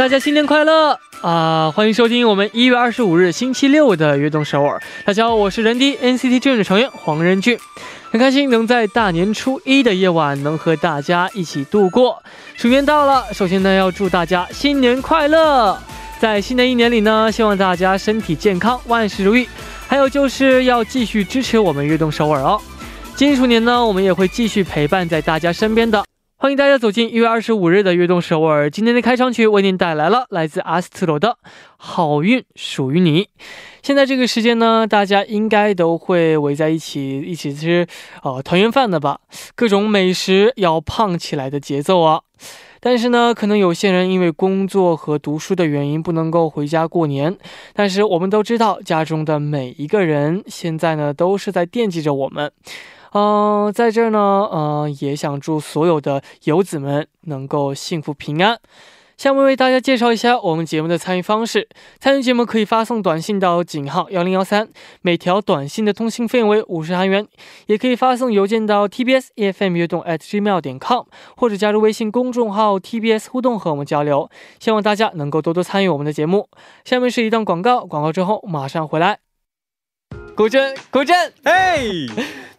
大家新年快乐啊！欢迎收听我们一月二十五日星期六的悦动首尔。大家好，我是人低 NCT Dream 的成员黄仁俊，很开心能在大年初一的夜晚能和大家一起度过。鼠年到了，首先呢要祝大家新年快乐！在新的一年里呢，希望大家身体健康，万事如意。还有就是要继续支持我们悦动首尔哦。金鼠年呢，我们也会继续陪伴在大家身边的。欢迎大家走进一月二十五日的悦动首尔。今天的开场曲为您带来了来自阿斯特罗的《好运属于你》。现在这个时间呢，大家应该都会围在一起一起吃呃团圆饭的吧？各种美食要胖起来的节奏啊！但是呢，可能有些人因为工作和读书的原因不能够回家过年。但是我们都知道，家中的每一个人现在呢都是在惦记着我们。嗯，在这儿呢，嗯，也想祝所有的游子们能够幸福平安。下面为大家介绍一下我们节目的参与方式。参与节目可以发送短信到井号幺零幺三，每条短信的通信费用为五十韩元；也可以发送邮件到 tbs efm 悦动 at gmail 点 com，或者加入微信公众号 tbs 互动和我们交流。希望大家能够多多参与我们的节目。下面是一段广告，广告之后马上回来。古筝，古筝，哎。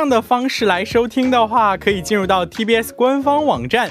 样的方式来收听的话，可以进入到 TBS 官方网站。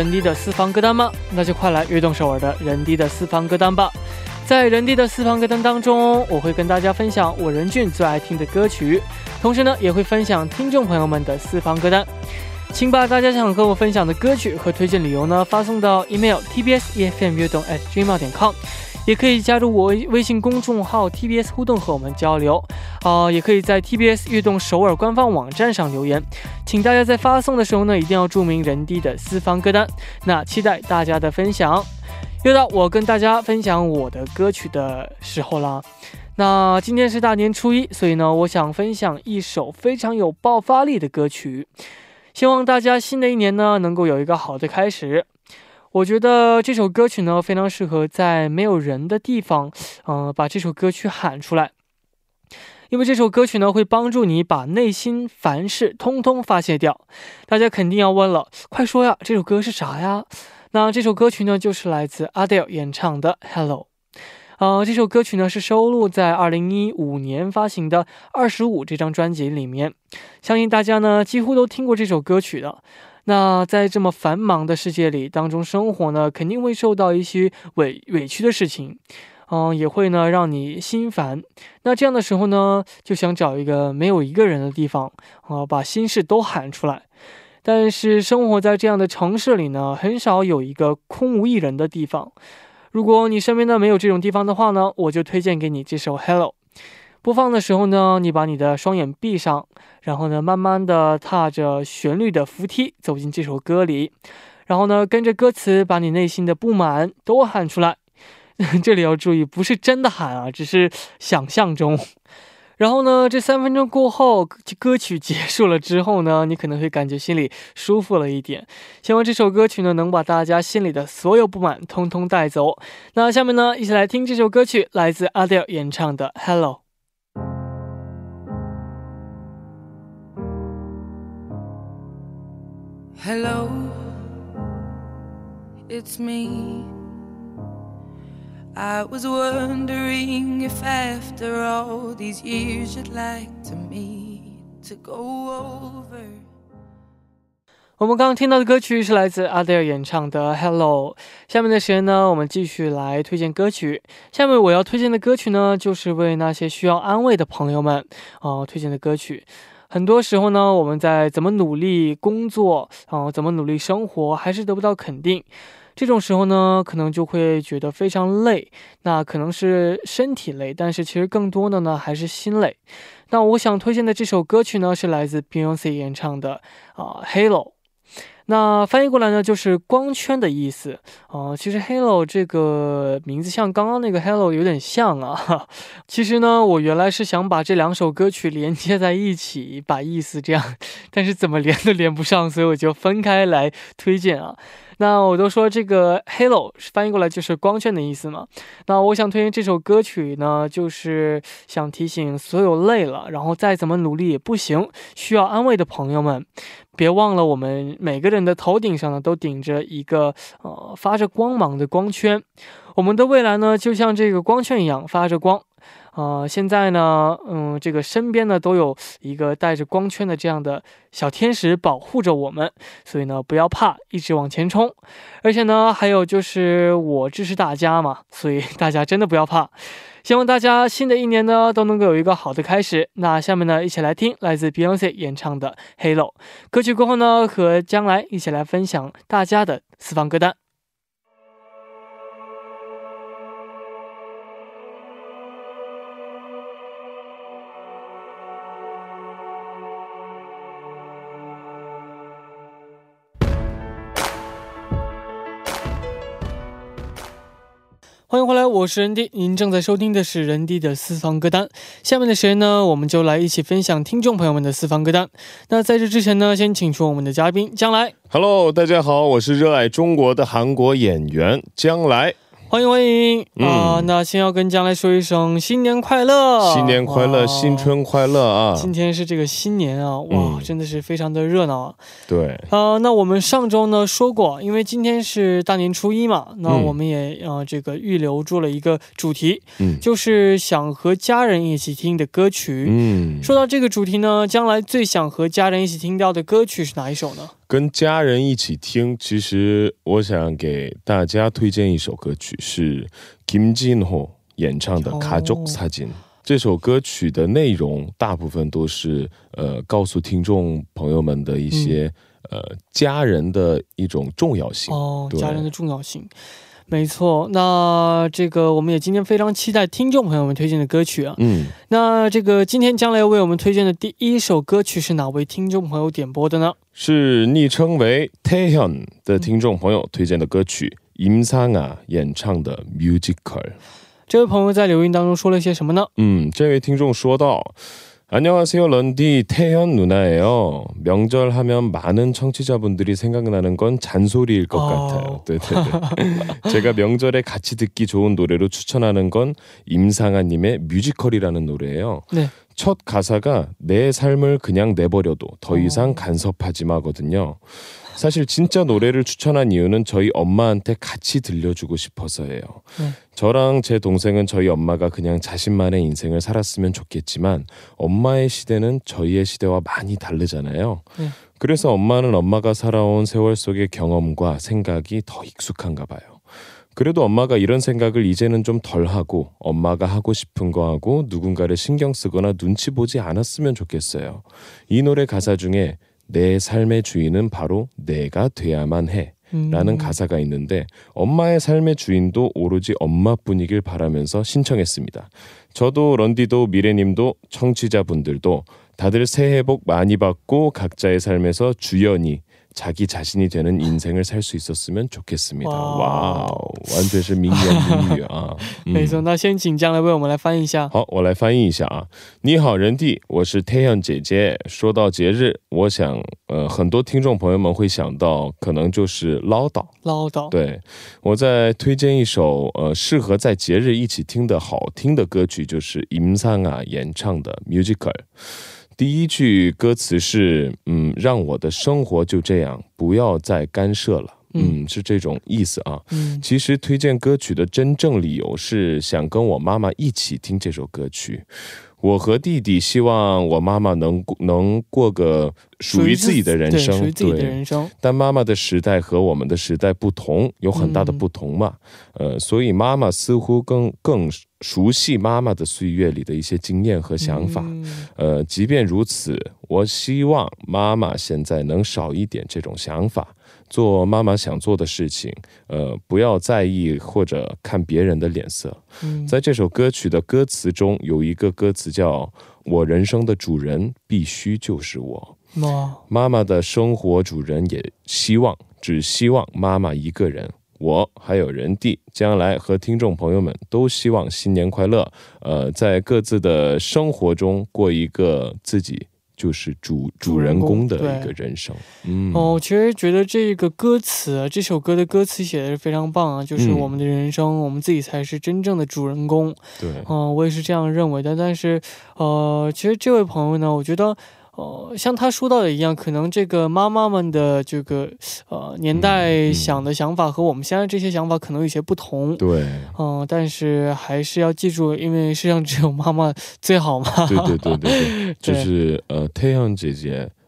人低的私房歌单吗？那就快来悦动首尔的人低的私房歌单吧。在人低的私房歌单当中，我会跟大家分享我任俊最爱听的歌曲，同时呢，也会分享听众朋友们的私房歌单。请把大家想和我分享的歌曲和推荐理由呢，发送到 email tbsefm 悦动 at gmail 点 com。也可以加入我微信公众号 TBS 互动和我们交流，啊，也可以在 TBS 悦动首尔官方网站上留言，请大家在发送的时候呢，一定要注明人地的私房歌单。那期待大家的分享，又到我跟大家分享我的歌曲的时候了。那今天是大年初一，所以呢，我想分享一首非常有爆发力的歌曲，希望大家新的一年呢，能够有一个好的开始。我觉得这首歌曲呢，非常适合在没有人的地方，嗯，把这首歌曲喊出来，因为这首歌曲呢，会帮助你把内心烦事通通发泄掉。大家肯定要问了，快说呀，这首歌是啥呀？那这首歌曲呢，就是来自 Adele 演唱的《Hello》。呃，这首歌曲呢，是收录在2015年发行的《二十五》这张专辑里面。相信大家呢，几乎都听过这首歌曲的。那在这么繁忙的世界里当中生活呢，肯定会受到一些委委屈的事情，嗯，也会呢让你心烦。那这样的时候呢，就想找一个没有一个人的地方，啊，把心事都喊出来。但是生活在这样的城市里呢，很少有一个空无一人的地方。如果你身边呢没有这种地方的话呢，我就推荐给你这首《Hello》。播放的时候呢，你把你的双眼闭上，然后呢，慢慢的踏着旋律的扶梯走进这首歌里，然后呢，跟着歌词把你内心的不满都喊出来。这里要注意，不是真的喊啊，只是想象中。然后呢，这三分钟过后，歌曲结束了之后呢，你可能会感觉心里舒服了一点。希望这首歌曲呢，能把大家心里的所有不满通通带走。那下面呢，一起来听这首歌曲，来自 Adele 演唱的《Hello》。Hello, it's me. I was wondering if after all these years you'd like to meet to go over. 我们刚刚听到的歌曲是来自 Adele 演唱的《Hello》。下面的时间呢，我们继续来推荐歌曲。下面我要推荐的歌曲呢，就是为那些需要安慰的朋友们啊推荐的歌曲。很多时候呢，我们在怎么努力工作啊，怎么努力生活，还是得不到肯定。这种时候呢，可能就会觉得非常累，那可能是身体累，但是其实更多的呢还是心累。那我想推荐的这首歌曲呢，是来自 Beyonce 演唱的啊《Halo》。那翻译过来呢，就是光圈的意思啊。其实 Hello 这个名字像刚刚那个 Hello 有点像啊。其实呢，我原来是想把这两首歌曲连接在一起，把意思这样，但是怎么连都连不上，所以我就分开来推荐啊。那我都说这个 Halo 翻译过来就是光圈的意思嘛。那我想推荐这首歌曲呢，就是想提醒所有累了，然后再怎么努力也不行，需要安慰的朋友们，别忘了我们每个人的头顶上呢都顶着一个呃发着光芒的光圈，我们的未来呢就像这个光圈一样发着光。啊，现在呢，嗯，这个身边呢都有一个带着光圈的这样的小天使保护着我们，所以呢不要怕，一直往前冲。而且呢，还有就是我支持大家嘛，所以大家真的不要怕。希望大家新的一年呢都能够有一个好的开始。那下面呢，一起来听来自 Beyonce 演唱的《Halo》歌曲过后呢，和将来一起来分享大家的私房歌单。欢迎回来，我是人迪，您正在收听的是人迪的私房歌单。下面的时间呢，我们就来一起分享听众朋友们的私房歌单。那在这之前呢，先请出我们的嘉宾将来。Hello，大家好，我是热爱中国的韩国演员将来。欢迎欢迎啊！那先要跟将来说一声新年快乐，新年快乐，新春快乐啊！今天是这个新年啊，哇，真的是非常的热闹啊！对啊，那我们上周呢说过，因为今天是大年初一嘛，那我们也啊这个预留住了一个主题，嗯，就是想和家人一起听的歌曲。嗯，说到这个主题呢，将来最想和家人一起听到的歌曲是哪一首呢？跟家人一起听，其实我想给大家推荐一首歌曲，是 Kim Jin Ho 演唱的《Kajosajin》。这首歌曲的内容大部分都是呃，告诉听众朋友们的一些呃家人的，一种重要性哦，家人的重要性。没错，那这个我们也今天非常期待听众朋友们推荐的歌曲啊。嗯，那这个今天将来为我们推荐的第一首歌曲是哪位听众朋友点播的呢？是昵称为 Taehyun 的听众朋友推荐的歌曲，임상아演唱的 Musical。这位朋友在留言当中说了些什么呢？嗯，这位听众说道。 안녕하세요 런디 태현 누나예요. 명절 하면 많은 청취자분들이 생각나는 건 잔소리일 것 아... 같아요. 네네. 제가 명절에 같이 듣기 좋은 노래로 추천하는 건 임상아 님의 뮤지컬이라는 노래예요. 네. 첫 가사가 내 삶을 그냥 내버려도 더 이상 어... 간섭하지 마거든요. 사실 진짜 노래를 추천한 이유는 저희 엄마한테 같이 들려주고 싶어서예요. 네. 저랑 제 동생은 저희 엄마가 그냥 자신만의 인생을 살았으면 좋겠지만 엄마의 시대는 저희의 시대와 많이 다르잖아요. 네. 그래서 엄마는 엄마가 살아온 세월 속의 경험과 생각이 더 익숙한가 봐요. 그래도 엄마가 이런 생각을 이제는 좀 덜 하고 엄마가 하고 싶은 거 하고 누군가를 신경 쓰거나 눈치 보지 않았으면 좋겠어요. 이 노래 가사 중에 내 삶의 주인은 바로 내가 돼야만 해. 음. 라는 가사가 있는데 엄마의 삶의 주인도 오로지 엄마뿐이길 바라면서 신청했습니다. 저도 런디도 미래님도 청취자분들도 다들 새해 복 많이 받고 각자의 삶에서 주연이 자기 자신이 되는 인생을 살 수 있었으면 좋겠습니다. 와우. 와우, 完全是名言名语啊！嗯没错，那先请江来为我们来翻译一下。好，我来翻译一下啊。你好，人弟，我是太阳姐姐。说到节日，我想，呃，很多听众朋友们会想到，可能就是唠叨。唠叨，对我再推荐一首，呃，适合在节日一起听的好听的歌曲，就是임상啊演唱的《Musical》。 第一句歌词是，嗯，让我的生活就这样，不要再干涉了。嗯，是这种意思啊。嗯其实推荐歌曲的真正理由是想跟我妈妈一起听这首歌曲。我和弟弟希望我妈妈能能过个属于自己的人生，属于自己的人生。但妈妈的时代和我们的时代不同，有很大的不同嘛。呃，所以妈妈似乎更更熟悉妈妈的岁月里的一些经验和想法。嗯呃，即便如此，我希望妈妈现在能少一点这种想法，做妈妈想做的事情。呃，不要在意或者看别人的脸色。嗯在这首歌曲的歌词中，有一个歌词叫“我人生的主人必须就是我”。哇，妈妈的生活主人也希望，只希望妈妈一个人。我还有人弟，将来和听众朋友们都希望新年快乐。呃，在各自的生活中过一个自己就是主主人公的一个人生。嗯，哦，我其实觉得这个歌词啊，这首歌的歌词写的是非常棒啊，就是嗯我们的人生，我们自己才是真正的主人公。对，嗯、我也是这样认为的。但是，呃，其实这位朋友呢，我觉得。呃，像他说到的一样，可能这个妈妈们的这个呃年代嗯。想的想法和我们现在这些想法可能有些不同，对，嗯、但是还是要记住，因为世上只有妈妈最好嘛。对对对对对，就是呃，太阳姐姐，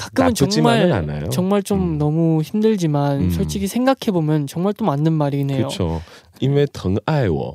가끔은 나쁘지만은 정말 않아요. 정말 좀 음. 너무 힘들지만 음. 솔직히 생각해 보면 정말 또 맞는 말이긴 해요. 그렇죠. 因为疼爱我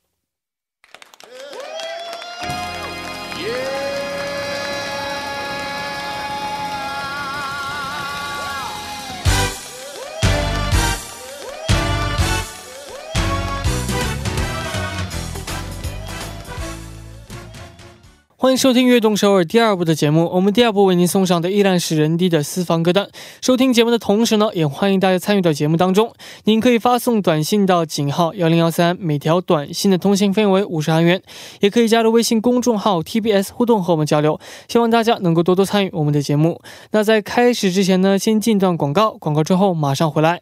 欢迎收听《悦动首尔》第二部的节目。我们第二部为您送上的依然是人低的私房歌单。收听节目的同时呢，也欢迎大家参与到节目当中。您可以发送短信到井号幺零幺三，每条短信的通信费为五十韩元。也可以加入微信公众号 TBS 互动和我们交流。希望大家能够多多参与我们的节目。那在开始之前呢，先进段广告，广告之后马上回来。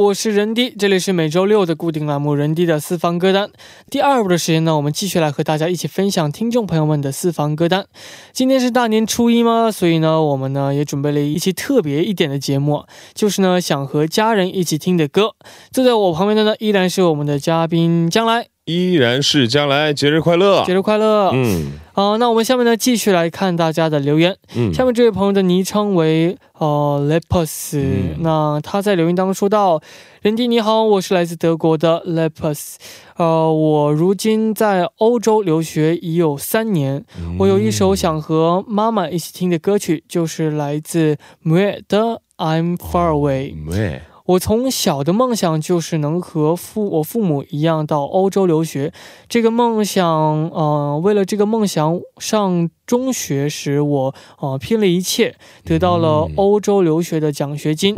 我是人低，这里是每周六的固定栏目《人低的私房歌单》。第二部的时间呢，我们继续来和大家一起分享听众朋友们的私房歌单。今天是大年初一嘛，所以呢，我们呢也准备了一期特别一点的节目，就是呢想和家人一起听的歌。坐在我旁边的呢，依然是我们的嘉宾将来，依然是将来节日快乐节。日快乐。嗯好、那我们下面呢继续来看大家的留言。嗯下面这位朋友的昵称为呃 Lepus，、嗯那他在留言当中说到：“任迪你好，我是来自德国的 Lepus，呃，我如今在欧洲留学已有三年，嗯我有一首想和妈妈一起听的歌曲，就是来自 Mue 的 I'm Far Away。喂，我从小的梦想就是能和父我父母一样到欧洲留学。这个梦想，呃，为了这个梦想上中学时我呃拼了一切，得到了嗯欧洲留学的奖学金。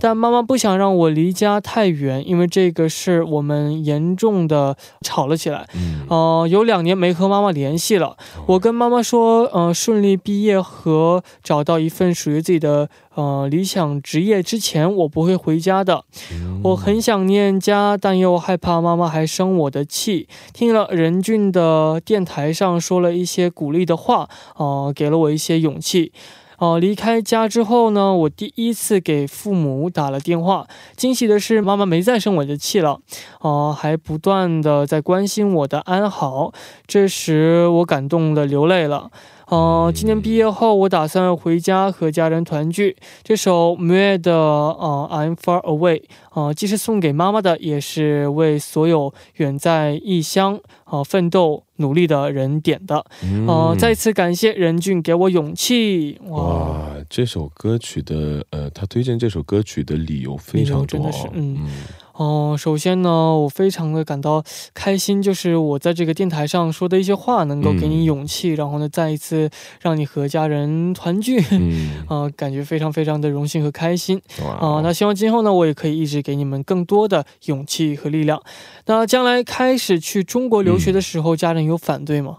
但妈妈不想让我离家太远，因为这个事我们严重的吵了起来。嗯呃，有两年没和妈妈联系了。我跟妈妈说，呃，顺利毕业和找到一份属于自己的呃理想职业之前，我不会回家的。我很想念家，但又害怕妈妈还生我的气。听了任俊的电台上说了一些鼓励的话，呃，给了我一些勇气。呃，离开家之后呢，我第一次给父母打了电话。惊喜的是，妈妈没再生我的气了，呃，还不断的在关心我的安好。这时我感动的流泪了。呃，今年毕业后，我打算回家和家人团聚。这首 m u 的呃 I'm Far Away，呃，既是送给妈妈的，也是为所有远在异乡呃奋斗努力的人点的。呃，嗯再次感谢任俊给我勇气。哇，哇，这首歌曲的呃，他推荐这首歌曲的理由非常多、真的是哦，嗯哦、首先呢，我非常的感到开心，就是我在这个电台上说的一些话，能够给你嗯勇气，然后呢，再一次让你和家人团聚。嗯，呃，感觉非常非常的荣幸和开心哇啊、那希望今后呢，我也可以一直给你们更多的勇气和力量。那将来开始去中国留学的时候，家人有反对吗？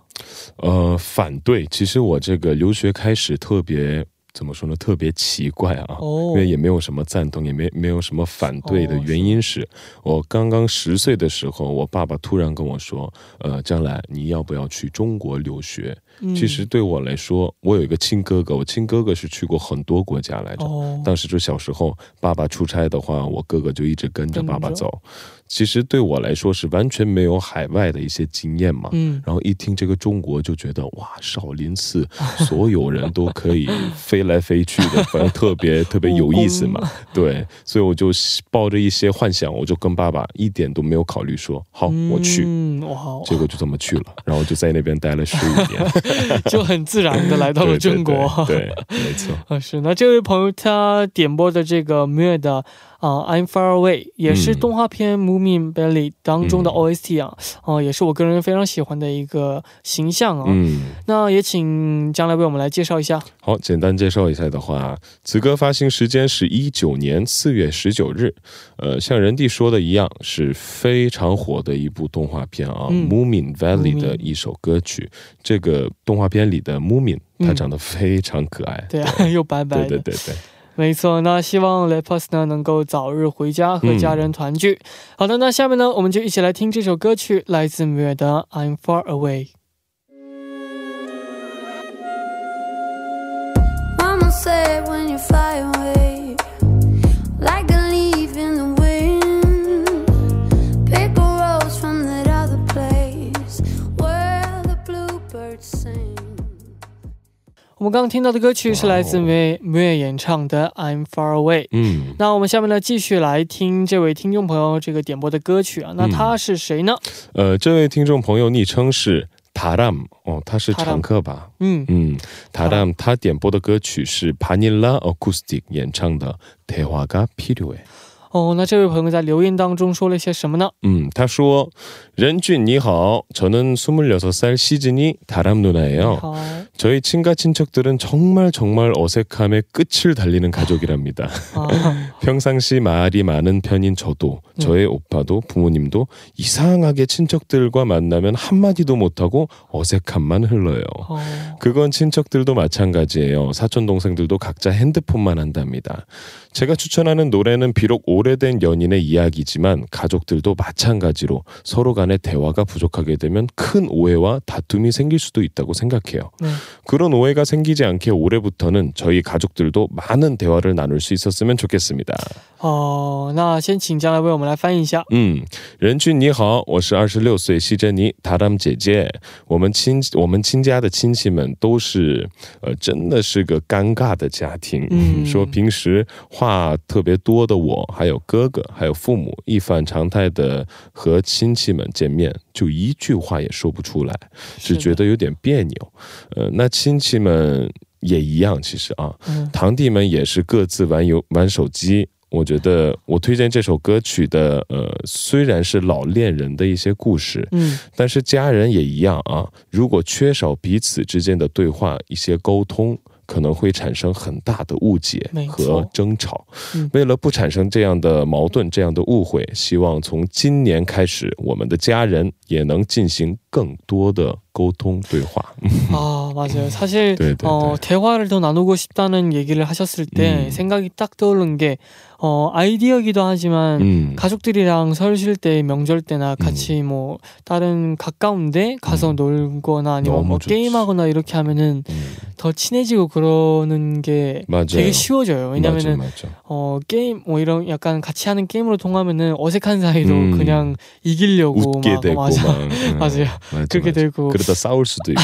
呃，反对。其实我这个留学开始特别怎么说呢？特别奇怪啊。哦因为也没有什么赞同，也没没有什么反对的哦原因是，我刚刚十岁的时候，我爸爸突然跟我说，呃，将来你要不要去中国留学？嗯其实对我来说，我有一个亲哥哥，我亲哥哥是去过很多国家来着。哦，当时就小时候，爸爸出差的话，我哥哥就一直跟着爸爸走。其实对我来说是完全没有海外的一些经验嘛。嗯，然后一听这个中国，就觉得哇，少林寺 所有人都可以飞来飞去的，反正特别 特别有意思嘛。对，所以我就抱着一些幻想，我就跟爸爸一点都没有考虑说好，我去。嗯，哇，结果就这么去了，然后就在那边待了十五年，就很自然的来到了中国。对，对没错。啊，是那这位朋友他点播的这个 m u 的啊、I'm Far Away 也是嗯动画片《Moomin Belly》当中的嗯 OST 啊，哦、也是我个人非常喜欢的一个形象啊。嗯，那也请将来为我们来介绍一下。好，简单介绍一下的话，此歌发行时间是一九年四月十九日。呃，像人弟说的一样，是非常火的一部动画片啊，嗯 Moomin Valley》的一首歌曲。这个动画片里的 Moomin，嗯他长得非常可爱。对啊，又白白的，对对对对，没错，那希望 Lepus 呢能够早日回家和家人团聚、好的，那下面呢，我们就一起来听这首歌曲，来自 m 的《I'm Far Away》。Mama said when you away. 我们刚刚听到的歌曲是来自 m u m u 演唱的《I'm Far Away》。嗯，那我们下面呢，继续来听这位听众朋友这个点播的歌曲啊。那他是谁呢？呃，这位听众朋友昵称是 Taram 哦，他是 Taram 常客吧？嗯，嗯，Taram 他点播的歌曲是 Panilla Acoustic 演唱的《대화가 필요해》。 哦，那这位朋友在留言当中说了些什么呢？嗯，他说：“任俊你好，저는26살 시즌이 다람 누나예요. 好， 저희 친가 친척들은 정말 정말 어색함에 끝을 달리는 가족이랍니다. 啊， 평상시 말이 많은 편인 저도 저의 오빠도 부모님도 이상하게 친척들과 만나면 한마디도 못하고 어색함만 흘러요. 哦， 그건 친척들도 마찬가지예요. 사촌 동생들도 각자 핸드폰만 한답니다. 제가 추천하는 노래는 비록 오래된 연인의 이야기지만 가족들도 마찬가지로 서로 간의 대화가 부족하게 되면 큰 오해와 다툼이 생길 수도 있다고 생각해요. 네. 그런 오해가 생기지 않게 올해부터는 저희 가족들도 많은 대화를 나눌 수 있었으면 좋겠습니다. 哦，那先请将来为我们来翻译一下。嗯，任俊你好，我是二十六岁西珍妮塔达姐姐。我们亲我们亲家的亲戚们都是，呃，真的是个尴尬的家庭。嗯说平时话 特别多的我，还有哥哥，还有父母，一反常态的和亲戚们见面，就一句话也说不出来，只觉得有点别扭。呃，那亲戚们也一样，其实啊，嗯堂弟们也是各自玩游玩手机。我觉得我推荐这首歌曲的，呃，虽然是老恋人的一些故事，嗯但是家人也一样啊。如果缺少彼此之间的对话、一些沟通，可能会产生很大的误解和争吵。嗯为了不产生这样的矛盾、这样的误会，希望从今年开始，我们的家人也能进行更多的 고통 대화. 아 맞아요. 사실 네, 네, 어, 네. 대화를 더 나누고 싶다는 얘기를 하셨을 때 음. 생각이 딱 떠오른 게 어, 아이디어기도 하지만 음. 가족들이랑 설 쉴 때 명절 때나 음. 같이 음. 뭐 다른 가까운데 가서 음. 놀거나 아니면 뭐 게임하거나 이렇게 하면은 음. 더 친해지고 그러는 게 맞아요. 되게 쉬워져요. 왜냐면은 어, 게임 뭐 이런 약간 같이 하는 게임으로 통하면은 어색한 사이로 그냥 이기려고 웃게 막, 어, 되고 어, 맞아. 요 맞아요. 맞아, 그렇게 되고 그러다 싸울 수도 있고.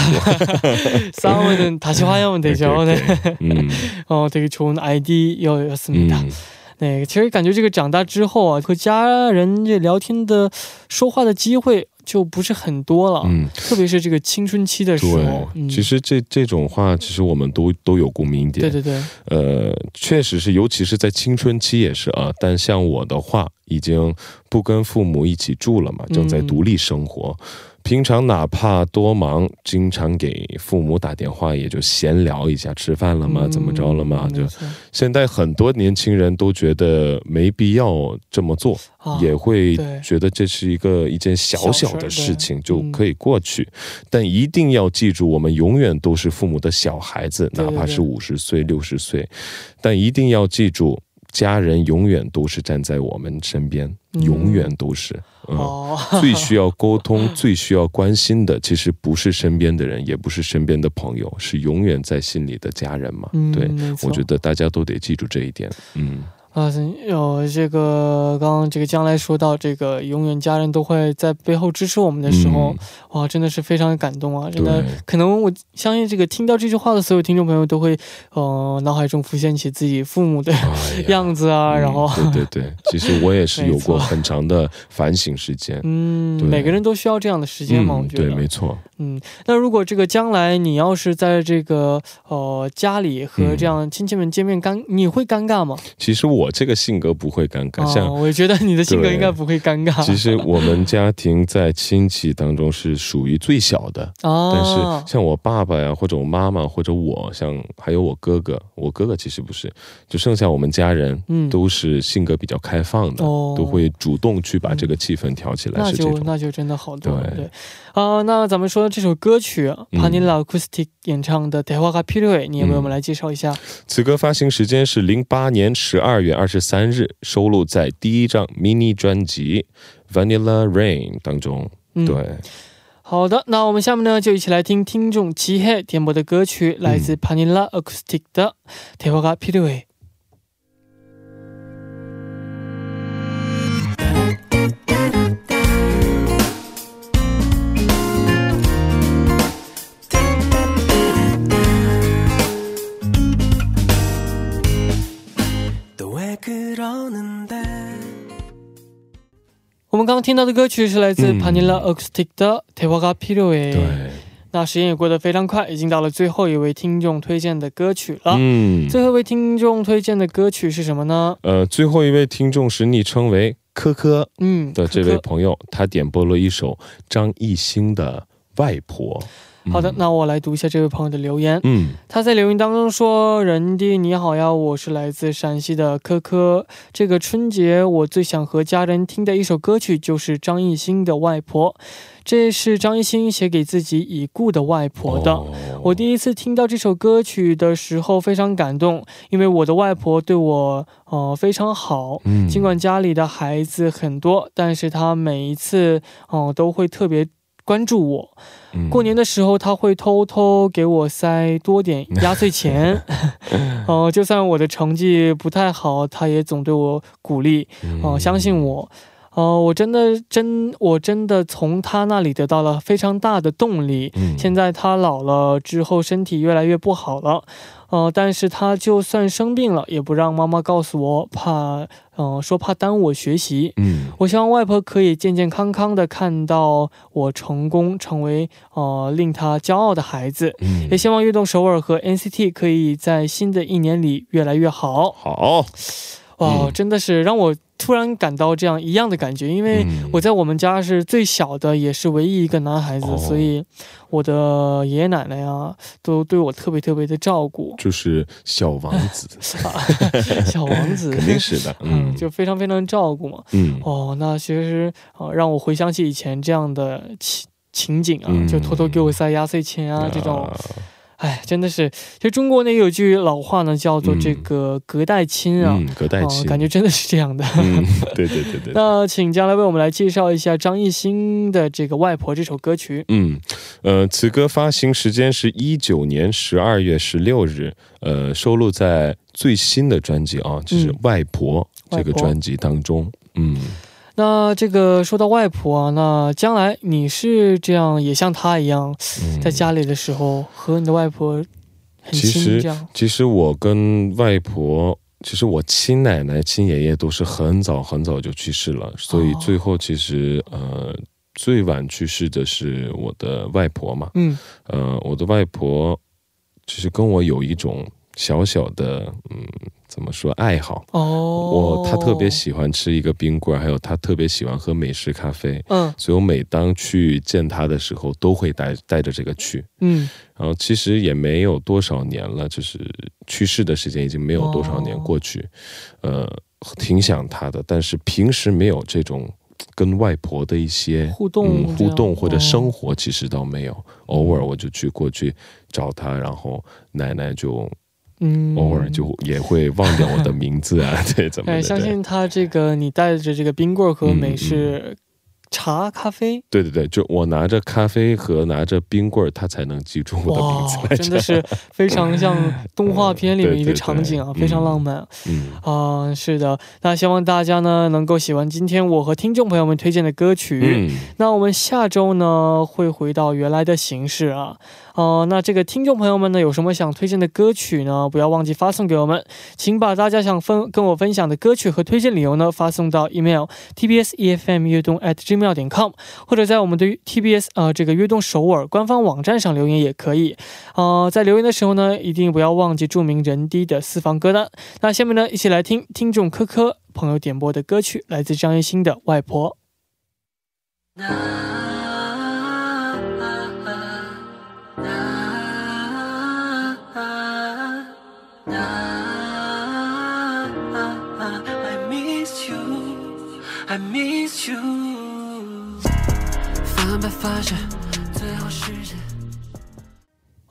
싸우면은 다시 화해하면 되죠. 오케이, 네. 오케이. 음, 哦，되게 좋은 아이디어였습니다. 嗯，对，其实感觉这个长大之后啊，和家人这聊天的、说话的机会就不是很多了，嗯，特别是这个青春期的时候对，，嗯，其实这这种话，其实我们都都有共鸣点。对对对，呃，确实是，尤其是在青春期也是啊。但像我的话， 已经不跟父母一起住了嘛，正在嗯独立生活。平常哪怕多忙，经常给父母打电话，也就闲聊一下，吃饭了吗？怎么着了吗？就现在很多年轻人都觉得没必要这么做，啊也会觉得这是一个一件小小小的事情就嗯可以过去，但一定要记住，我们永远都是父母的小孩子，哪怕是五十岁、六十岁，但一定要记住，家人永远都是站在我们身边，嗯永远都是。嗯，哦，最需要沟通、最需要关心的，其实不是身边的人，也不是身边的朋友，是永远在心里的家人嘛。嗯，对，我觉得大家都得记住这一点。嗯啊，有这个刚刚这个将来说到这个永远家人都会在背后支持我们的时候，哇，真的是非常感动啊！真的可能我相信这个听到这句话的所有听众朋友都会，呃，脑海中浮现起自己父母的哎 样子啊，嗯然后，对对对，其实我也是 有过很长的反省时间。嗯，每个人都需要这样的时间嘛，我觉得对，没错。嗯，那如果这个将来你要是在这个呃家里和这样亲戚们见面尴，你会尴尬吗？其实我这个性格不会尴尬，啊，像我觉得你的性格对应该不会尴尬。其实我们家庭在亲戚当中是属于最小的，啊，但是像我爸爸呀，或者我妈妈，或者我，像还有我哥哥，我哥哥其实不是，就剩下我们家人嗯，都是性格比较开放的，哦都会主动去把这个气氛调起来，那就是这种。那就真的好多了。对对啊、那咱们说这首歌曲嗯 Panilla Acoustic 演唱的《대화가필요해》，你也为我们来介绍一下。此歌发行时间是零八年十二月 月二十三日收录在第一张 mini 专辑《Vanilla Rain》当中。对，好的，那我们下面呢就一起来听听众漆黑点播的歌曲，来自《PANILLA Acoustic》的《泰伯格皮鲁埃》。我们刚刚听到的歌曲是来自 Panila Oksita 的 t e w a g a Piri。对，那时间也过得非常快，已经到了最后一位听众推荐的歌曲了。嗯，最后一位听众推荐的歌曲是什么呢？呃，最后一位听众是昵称为“科科”嗯的这位朋友，他点播了一首张艺兴的《外婆》。好的，嗯那我来读一下这位朋友的留言。嗯他在留言当中说：“人弟你好呀，我是来自陕西的科科。这个春节我最想和家人听的一首歌曲就是张艺兴的《外婆》，这是张艺兴写给自己已故的外婆的。哦我第一次听到这首歌曲的时候非常感动，因为我的外婆对我呃非常好。嗯尽管家里的孩子很多，但是她每一次哦、呃都会特别关注我。嗯过年的时候，他会偷偷给我塞多点 压岁钱，呃，就算我的成绩不太好，他也总对我鼓励，哦、嗯相信我。呃，我真的真我真的从他那里得到了非常大的动力。嗯现在他老了之后，身体越来越不好了，呃，但是他就算生病了，也不让妈妈告诉我，怕，呃，说怕耽误我学习。嗯我希望外婆可以健健康康的看到我成功，成为呃令她骄傲的孩子。嗯也希望悦动首尔和 NCT 可以在新的一年里越来越好。好，哇，嗯。真的是让我突然感到这样一样的感觉，因为嗯。我在我们家是最小的，也是唯一一个男孩子，哦。所以我的爷爷奶奶呀都对我特别特别的照顾。就是小王子，小王子。肯定是的，嗯，嗯，就非常非常照顾嘛。嗯。哦，那其实啊、让我回想起以前这样的情情景啊，嗯。就偷偷给我塞压岁钱啊，这种，啊哎，真的是，其实中国呢有句老话呢，叫做这嗯个隔代亲啊，嗯，隔代哦亲，感觉真的是这样的。嗯，对对对对。那请将来为我们来介绍一下张艺兴的这个《外婆》这首歌曲。嗯，呃，此歌发行时间是一九年十二月十六日，呃，收录在最新的专辑啊，就是嗯《外婆》这个专辑当中。嗯，那这个说到外婆啊，那将来你是这样也像她一样，嗯。在家里的时候和你的外婆很其亲，实这样？其实我跟外婆，其实我亲奶奶、亲爷爷都是很早很早就去世了，所以哦。最后其实呃最晚去世的是我的外婆嘛。嗯。呃，我的外婆其实跟我有一种小小的嗯，怎么说爱好。哦，我他特别喜欢吃一个冰棍，还有他特别喜欢喝美式咖啡，嗯。所以我每当去见他的时候，都会带带着这个去。嗯。然后其实也没有多少年了，就是去世的时间已经没有多少年哦。过去，呃，挺想他的，但是平时没有这种跟外婆的一些互动嗯、互动或者哦。生活，其实倒没有。偶尔我就去过去找她，然后奶奶就嗯，偶尔就也会忘掉我的名字啊，对，怎么哎，的？对。相信他这个你带着这个冰棍儿和嗯美式茶、咖啡，对对对，就我拿着咖啡和拿着冰棍儿，她才能记住我的名字哇，真的是非常像动画片里面一个场景啊，对非常嗯浪漫。嗯。啊、是的，那希望大家呢能够喜欢今天我和听众朋友们推荐的歌曲。嗯，那我们下周呢会回到原来的形式啊，呃，那这个听众朋友们呢有什么想推荐的歌曲呢？不要忘记发送给我们，请把大家想分跟我分享的歌曲和推荐理由呢发送到 email tbs efm 悦动 at gmail 点 com，或者在我们的 TBS 呃这个悦动首尔官方网站上留言也可以。呃，在留言的时候呢，一定不要忘记注明人低的私房歌单。那下面呢，一起来听听众科科朋友点播的歌曲，来自张艺兴的《外婆》。I miss you。翻白发现，最后时间。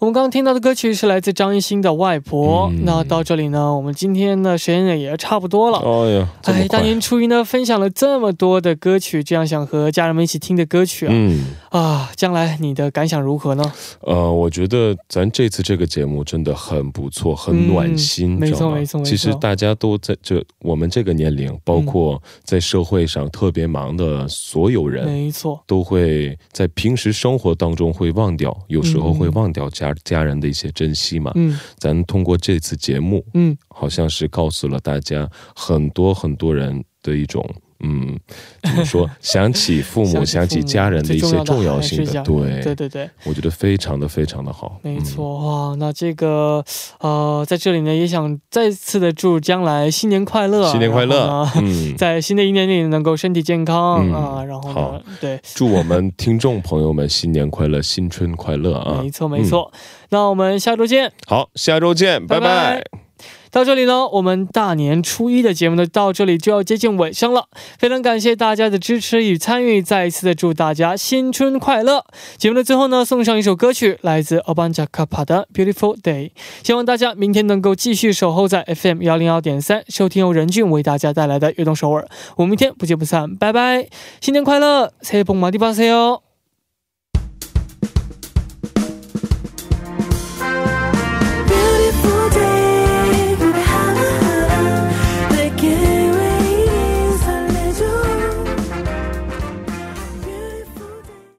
我们刚刚听到的歌曲是来自张艺兴的《外婆》嗯。那到这里呢，我们今天的时间呢也差不多了。哎大年初一呢，分享了这么多的歌曲，这样想和家人们一起听的歌曲啊，嗯。啊，将来你的感想如何呢？呃，我觉得咱这次这个节目真的很不错，很嗯暖心，没错没错没错。其实大家都在这我们这个年龄，包括在社会上特别忙的所有人，没错，都会在平时生活当中会忘掉，有时候会忘掉家家人的一些珍惜嘛。嗯咱通过这次节目，嗯，好像是告诉了大家很多很多人的一种。嗯，怎么说？想起父母，想起家人的一些重要性的，对，对对对，我觉得非常的非常的好。没嗯错哇。那这个呃，在这里呢，也想再次的祝将来新年快乐，新年快乐！嗯，在新的一年里能够身体健康、嗯啊，然后呢好，对，祝我们听众朋友们新年快乐，新春快乐啊没！错没错。那我们下周见。好，下周见，拜拜拜到这里呢，我们大年初一的节目呢，到这里就要接近尾声了。非常感谢大家的支持与参与，再一次的祝大家新春快乐。节目的最后呢，送上一首歌曲，来自 a b a n j a k a p a 的《Beautiful Day》。希望大家明天能够继续守候在 FM 幺零幺点三，收听由任俊为大家带来的悦动首尔。我们明天不见不散，拜拜，新年快乐，새해복많이받으세요。